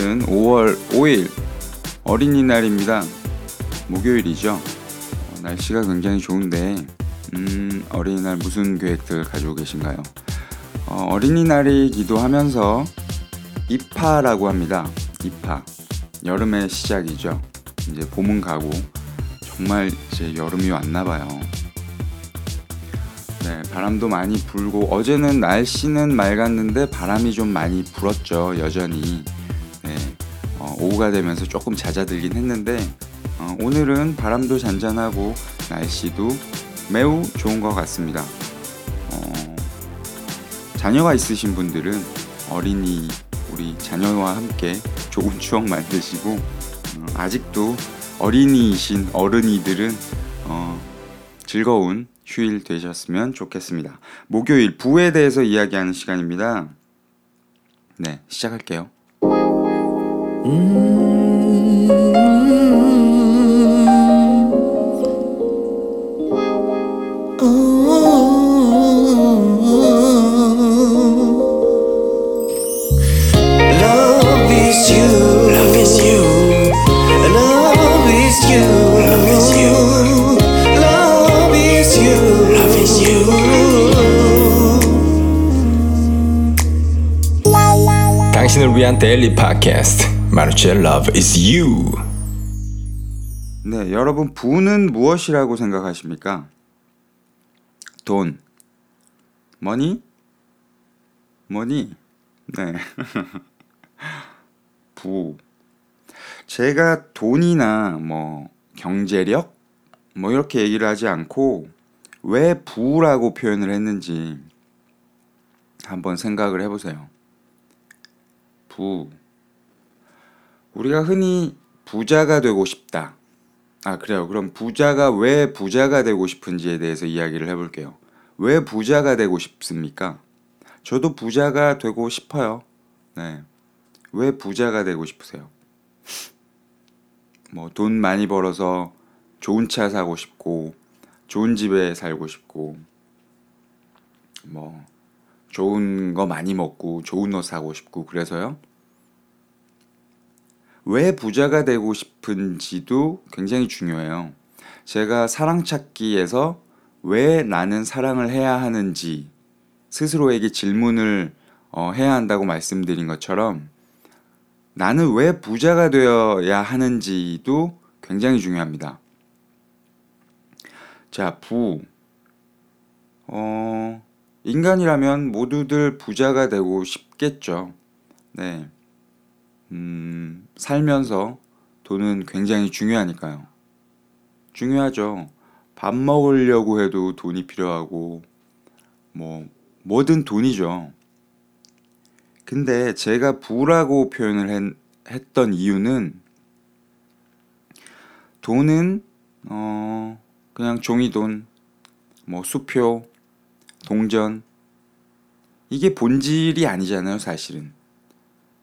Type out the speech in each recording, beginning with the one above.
오늘은 5월 5일 어린이날입니다. 목요일이죠. 어, 날씨가 굉장히 좋은데 음, 어린이날 무슨 계획들 가지고 계신가요? 어, 어린이날이기도 하면서 입하라고 합니다. 입하 여름의 시작이죠. 이제 봄은 가고 정말 이제 여름이 왔나 봐요. 네, 바람도 많이 불고 어제는 날씨는 맑았는데 바람이 좀 많이 불었죠 여전히 오후가 되면서 조금 잦아들긴 했는데 어, 오늘은 바람도 잔잔하고 날씨도 매우 좋은 것 같습니다 어, 자녀가 있으신 분들은 어린이 우리 자녀와 함께 좋은 추억 만드시고 어, 아직도 어린이이신 어른이들은 어, 즐거운 휴일 되셨으면 좋겠습니다. 목요일 부에 대해서 이야기하는 시간입니다. 네, 시작할게요. 당신을 위한 daily 팟캐스트 마루치의 Love is 네, 여러분 부는 무엇이라고 생각하십니까? 돈, money, money, 네, 부. 제가 돈이나 뭐 경제력 뭐 이렇게 얘기를 하지 않고 왜 부라고 표현을 했는지 한번 생각을 해보세요. 부. 우리가 흔히 부자가 되고 싶다. 아, 그래요. 그럼 부자가 왜 부자가 되고 싶은지에 대해서 이야기를 해볼게요. 왜 부자가 되고 싶습니까? 저도 부자가 되고 싶어요. 네. 왜 부자가 되고 싶으세요? 뭐, 돈 많이 벌어서 좋은 차 사고 싶고, 좋은 집에 살고 싶고, 뭐, 좋은 거 많이 먹고, 좋은 옷 사고 싶고, 그래서요? 왜 부자가 되고 싶은지도 굉장히 중요해요. 제가 사랑 찾기에서 왜 나는 사랑을 해야 하는지 스스로에게 질문을 어, 해야 한다고 말씀드린 것처럼 나는 왜 부자가 되어야 하는지도 굉장히 중요합니다. 자, 부. 어, 인간이라면 모두들 부자가 되고 싶겠죠. 네. 음, 살면서 돈은 굉장히 중요하니까요. 중요하죠. 밥 먹으려고 해도 돈이 필요하고, 뭐, 뭐든 돈이죠. 근데 제가 부라고 표현을 했, 했던 이유는 돈은, 어, 그냥 종이돈, 뭐, 수표, 동전, 이게 본질이 아니잖아요, 사실은.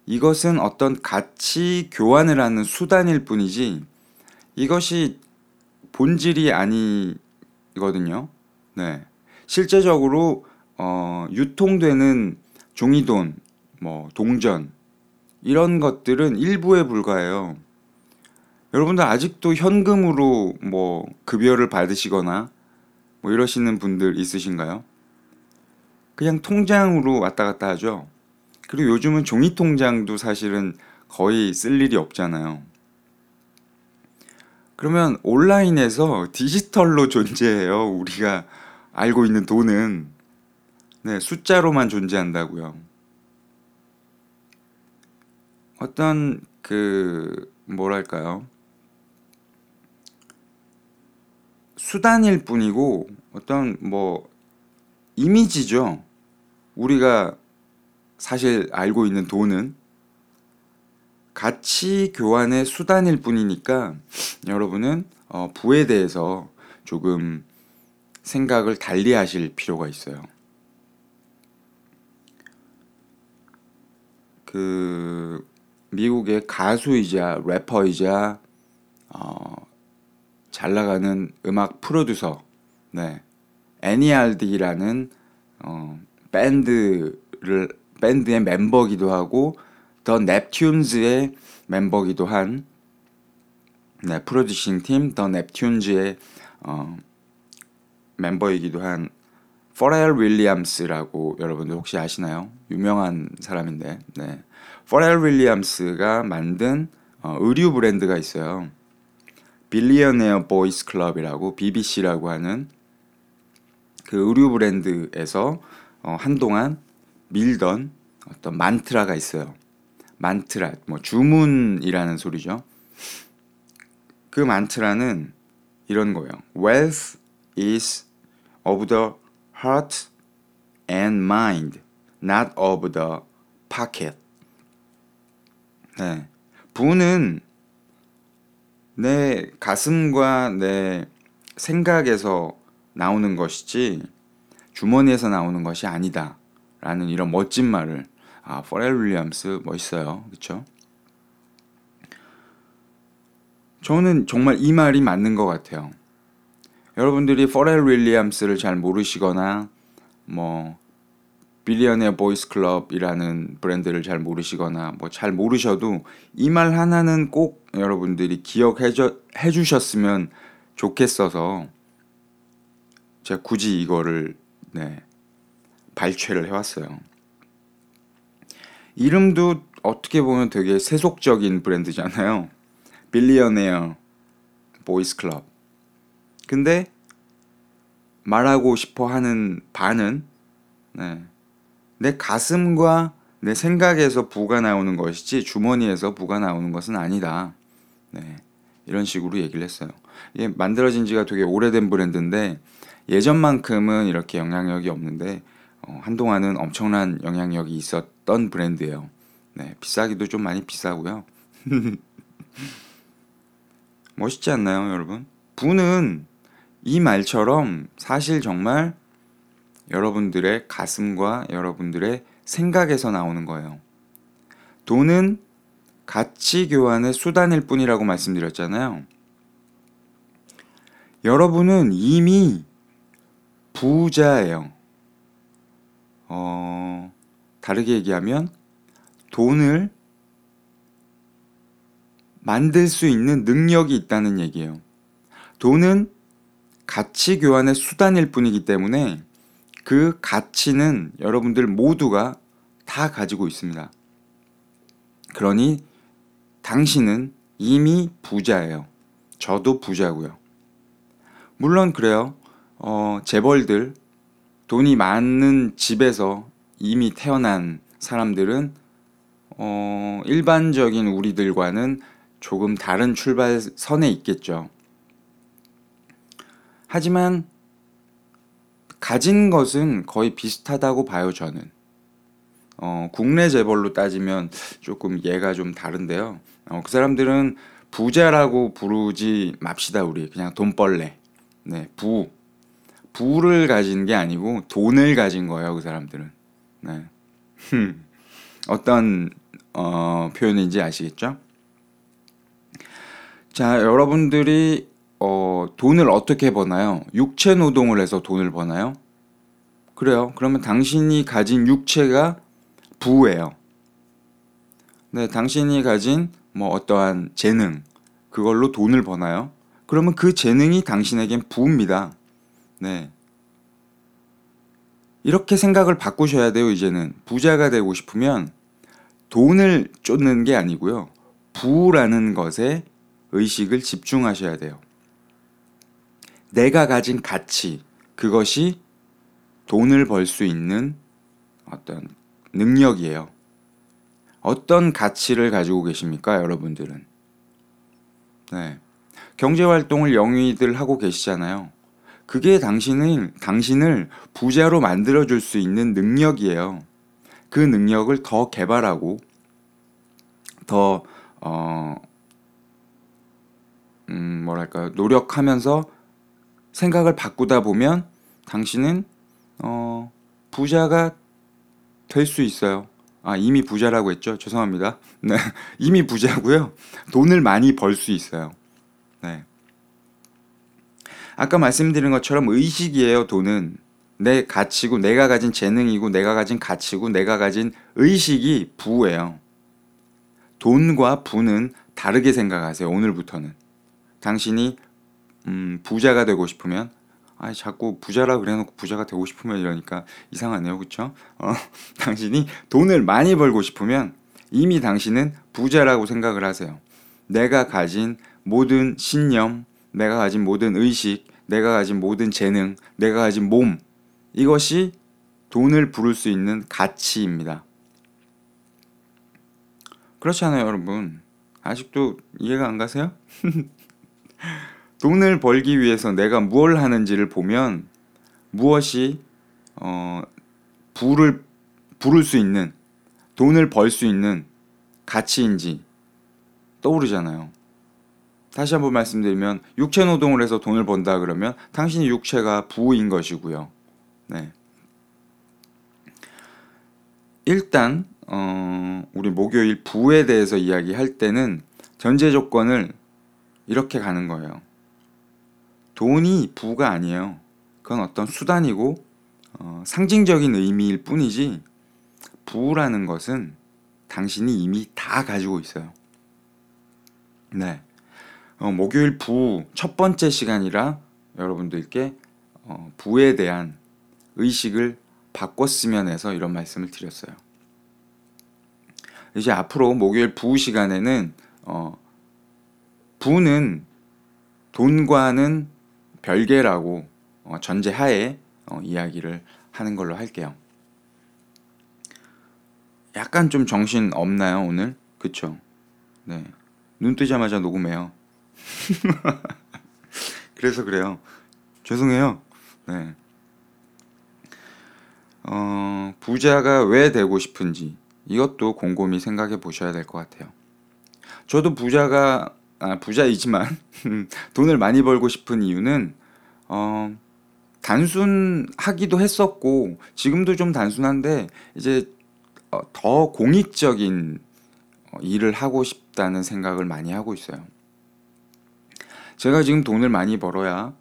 이것은 어떤 가치 교환을 하는 수단일 뿐이지 이것이 본질이 아니거든요. 네. 실제적으로 어, 유통되는 종이돈, 뭐 동전 이런 것들은 일부에 불과해요. 여러분들 아직도 현금으로 뭐 급여를 받으시거나 뭐 이러시는 분들 있으신가요? 그냥 통장으로 왔다 갔다 하죠. 그리고 요즘은 종이 통장도 사실은 거의 쓸 일이 없잖아요. 그러면 온라인에서 디지털로 존재해요. 우리가 알고 있는 돈은 네, 숫자로만 존재한다고요. 어떤 그 뭐랄까요? 수단일 뿐이고 어떤 뭐 이미지죠. 우리가 사실 알고 있는 돈은 가치 교환의 수단일 뿐이니까 여러분은 어, 부에 대해서 조금 생각을 달리 하실 필요가 있어요. 그 미국의 가수이자 래퍼이자 어, 잘 나가는 음악 프로듀서 네 NERD라는 어, 밴드를 밴드의 멤버기도 하고 더 넵튠즈의 멤버기도 한 네, producing 팀 The Neptunes의 어, 멤버이기도 한 퍼렐 윌리엄스라고 여러분들 혹시 아시나요? 유명한 사람인데, 네. 퍼렐 윌리엄스가 만든 어, 의류 브랜드가 있어요. Billionaire Boys Club이라고 BBC라고 하는 그 의류 브랜드에서 어, 한동안 밀던 어떤 만트라가 있어요. 만트라, 뭐 주문이라는 소리죠. 그 만트라는 이런 거예요. Wealth is of the heart and mind, not of the pocket. 네. 부는 내 가슴과 내 생각에서 나오는 것이지 주머니에서 나오는 것이 아니다. 라는 이런 멋진 말을 아, 퍼렐 윌리엄스 멋있어요. 그렇죠? 저는 정말 이 말이 맞는 것 같아요. 여러분들이 퍼렐 윌리엄스를 잘 모르시거나 뭐 Billionaire Boys Club이라는 브랜드를 잘 모르시거나 뭐 잘 모르셔도 이 말 하나는 꼭 여러분들이 기억해 주셨으면 좋겠어서 제가 굳이 이거를 네, 발췌를 해왔어요. 이름도 어떻게 보면 되게 세속적인 브랜드잖아요. Billionaire Boys Club. 근데 말하고 싶어 하는 바는 네, 내 가슴과 내 생각에서 부가 나오는 것이지 주머니에서 부가 나오는 것은 아니다. 네, 이런 식으로 얘기를 했어요. 이게 만들어진 지가 되게 오래된 브랜드인데 예전만큼은 이렇게 영향력이 없는데 어, 한동안은 엄청난 영향력이 있었던 브랜드예요. 네, 비싸기도 좀 많이 비싸고요. 멋있지 않나요, 여러분? 부는 이 말처럼 사실 정말 여러분들의 가슴과 여러분들의 생각에서 나오는 거예요. 돈은 가치 교환의 수단일 뿐이라고 말씀드렸잖아요. 여러분은 이미 부자예요. 어, 다르게 얘기하면 돈을 만들 수 있는 능력이 있다는 얘기예요. 돈은 가치 교환의 수단일 뿐이기 때문에 그 가치는 여러분들 모두가 다 가지고 있습니다. 그러니 당신은 이미 부자예요. 저도 부자고요. 물론 그래요. 어, 재벌들, 돈이 많은 집에서 이미 태어난 사람들은 어, 일반적인 우리들과는 조금 다른 출발선에 있겠죠. 하지만 가진 것은 거의 비슷하다고 봐요, 저는. 어, 국내 재벌로 따지면 조금 얘가 좀 다른데요. 어, 그 사람들은 부자라고 부르지 맙시다, 우리. 그냥 돈벌레. 네, 부. 부를 가진 게 아니고 돈을 가진 거예요, 그 사람들은. 네. 어떤 어, 표현인지 아시겠죠? 자, 여러분들이 어, 돈을 어떻게 버나요? 육체 노동을 해서 돈을 버나요? 그래요. 그러면 당신이 가진 육체가 부예요. 네, 당신이 가진 뭐 어떠한 재능, 그걸로 돈을 버나요? 그러면 그 재능이 당신에겐 부입니다. 네. 이렇게 생각을 바꾸셔야 돼요, 이제는. 부자가 되고 싶으면 돈을 쫓는 게 아니고요. 부라는 것에 의식을 집중하셔야 돼요. 내가 가진 가치, 그것이 돈을 벌 수 있는 어떤 능력이에요. 어떤 가치를 가지고 계십니까, 여러분들은? 네. 경제 활동을 영위들 하고 계시잖아요. 그게 당신을 당신을 부자로 만들어 줄 수 있는 능력이에요. 그 능력을 더 개발하고 더 어, 음, 뭐랄까 노력하면서 생각을 바꾸다 보면 당신은 어, 부자가 될 수 있어요. 아, 이미 부자라고 했죠? 죄송합니다. 네. 이미 부자고요. 돈을 많이 벌 수 있어요. 네. 아까 말씀드린 것처럼 의식이에요, 돈은. 내 가치고, 내가 가진 재능이고, 내가 가진 가치고, 내가 가진 의식이 부예요. 돈과 부는 다르게 생각하세요. 오늘부터는 당신이 음, 부자가 되고 싶으면 아 자꾸 부자라 그래놓고 부자가 되고 싶으면 이러니까 이상하네요, 그렇죠? 어, 당신이 돈을 많이 벌고 싶으면 이미 당신은 부자라고 생각을 하세요. 내가 가진 모든 신념, 내가 가진 모든 의식, 내가 가진 모든 재능, 내가 가진 몸 이것이 돈을 부를 수 있는 가치입니다. 그렇잖아요, 여러분. 아직도 이해가 안 가세요? 돈을 벌기 위해서 내가 무엇을 하는지를 보면 무엇이 어, 부를 부를 수 있는 돈을 벌 수 있는 가치인지 떠오르잖아요. 다시 한번 말씀드리면 육체 노동을 해서 돈을 번다 그러면 당신의 육체가 부인 것이고요. 네. 일단 어, 우리 목요일 부에 대해서 이야기할 때는 전제 조건을 이렇게 가는 거예요. 돈이 부가 아니에요. 그건 어떤 수단이고 어, 상징적인 의미일 뿐이지 부라는 것은 당신이 이미 다 가지고 있어요. 네. 어, 목요일 부 첫 번째 시간이라 여러분들께 어, 부에 대한 의식을 바꿨으면 해서 이런 말씀을 드렸어요. 이제 앞으로 목요일 부 시간에는 어, 부는 돈과는 별개라고 어, 전제하에 어, 이야기를 하는 걸로 할게요. 약간 좀 정신 없나요 오늘? 그쵸? 네. 눈 뜨자마자 녹음해요. 그래서 그래요. 죄송해요. 네. 어, 부자가 왜 되고 싶은지 이것도 곰곰이 생각해 보셔야 될 것 같아요. 저도 부자가 아, 부자이지만 돈을 많이 벌고 싶은 이유는 어, 단순하기도 했었고 지금도 좀 단순한데 이제 어, 더 공익적인 어, 일을 하고 싶다는 생각을 많이 하고 있어요. 제가 지금 돈을 많이 벌어야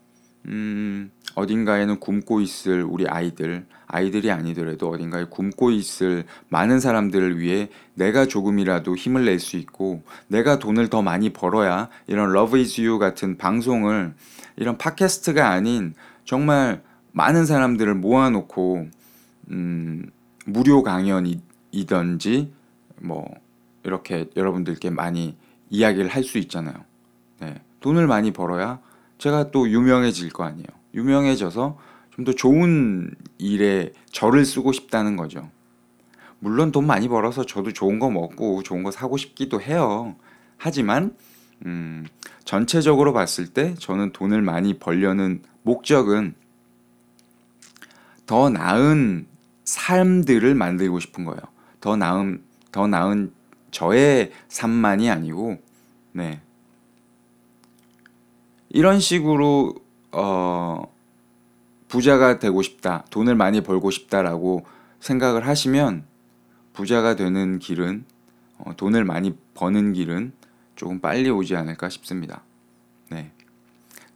음, 어딘가에는 굶고 있을 우리 아이들, 아이들이 아니더라도 어딘가에 굶고 있을 많은 사람들을 위해 내가 조금이라도 힘을 낼 수 있고 내가 돈을 더 많이 벌어야 이런 Love is You 같은 방송을 이런 팟캐스트가 아닌 정말 많은 사람들을 모아놓고 음, 무료 강연이든지 뭐 이렇게 여러분들께 많이 이야기를 할 수 있잖아요. 네. 돈을 많이 벌어야 제가 또 유명해질 거 아니에요. 유명해져서 좀 더 좋은 일에 저를 쓰고 싶다는 거죠. 물론 돈 많이 벌어서 저도 좋은 거 먹고 좋은 거 사고 싶기도 해요. 하지만 음, 전체적으로 봤을 때 저는 돈을 많이 벌려는 목적은 더 나은 삶들을 만들고 싶은 거예요. 더 나은 더 나은 저의 삶만이 아니고 네. 이런 식으로 어 부자가 되고 싶다, 돈을 많이 벌고 싶다라고 생각을 하시면 부자가 되는 길은 어, 돈을 많이 버는 길은 조금 빨리 오지 않을까 싶습니다. 네.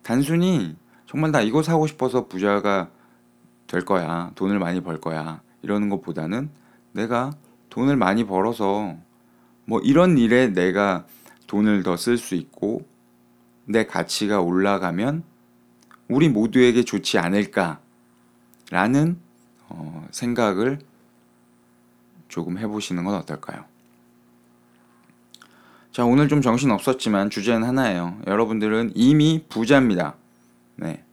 단순히 정말 나 이거 사고 싶어서 부자가 될 거야, 돈을 많이 벌 거야 이러는 것보다는 내가 돈을 많이 벌어서 뭐 이런 일에 내가 돈을 더 쓸 수 있고 내 가치가 올라가면 우리 모두에게 좋지 않을까라는 어, 생각을 조금 해보시는 건 어떨까요? 자, 오늘 좀 정신 없었지만 주제는 하나예요. 여러분들은 이미 부자입니다. 네.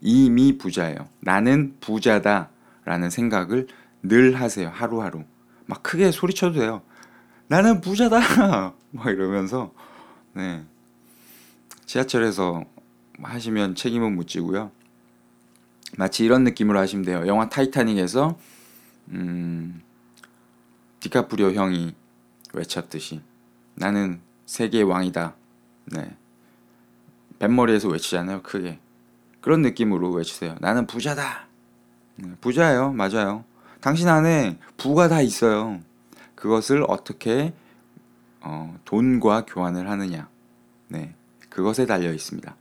이미 부자예요. 나는 부자다. 라는 생각을 늘 하세요. 하루하루. 막 크게 소리쳐도 돼요. 나는 부자다! 막 이러면서, 네. 지하철에서 하시면 책임은 못 지고요. 마치 이런 느낌으로 하시면 돼요. 영화 타이타닉에서 음, 디카프리오 형이 외쳤듯이 나는 세계의 왕이다. 네. 뱃머리에서 외치잖아요. 크게. 그런 느낌으로 외치세요. 나는 부자다. 네, 부자예요. 맞아요. 당신 안에 부가 다 있어요. 그것을 어떻게 어, 돈과 교환을 하느냐. 네. 그것에 달려 있습니다.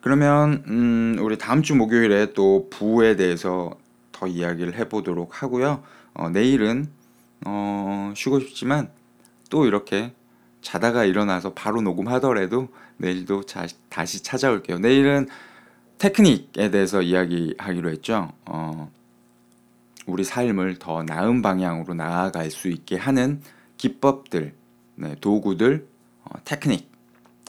그러면 음, 우리 다음 주 목요일에 또 부에 대해서 더 이야기를 해보도록 하고요. 어, 내일은 어, 쉬고 싶지만 또 이렇게 자다가 일어나서 바로 녹음하더라도 내일도 자, 다시 찾아올게요. 내일은 테크닉에 대해서 이야기하기로 했죠. 어, 우리 삶을 더 나은 방향으로 나아갈 수 있게 하는 기법들, 네, 도구들, 어, 테크닉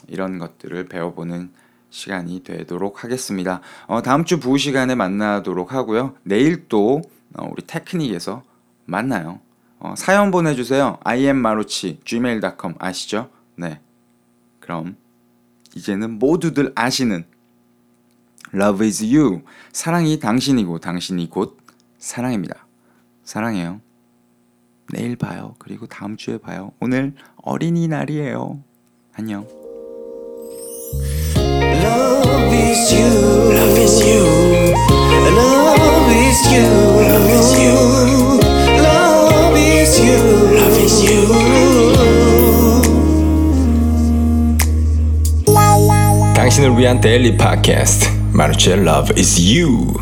이런 것들을 배워보는 시간이 되도록 하겠습니다. 어, 다음 주 부부 시간에 만나도록 하고요. 내일 또 어, 우리 테크닉에서 만나요. 어, 사연 보내주세요. im마루치 gmail.com 아시죠? 네. 그럼 이제는 모두들 아시는 Love is you. 사랑이 당신이고 당신이 곧 사랑입니다. 사랑해요. 내일 봐요. 그리고 다음 주에 봐요. 오늘 어린이날이에요. 안녕. is you. Love is you. Love is you. Love is you. Love is you. Love is you. 당신을 위한 데일리 팟캐스트 마루치의 Love is You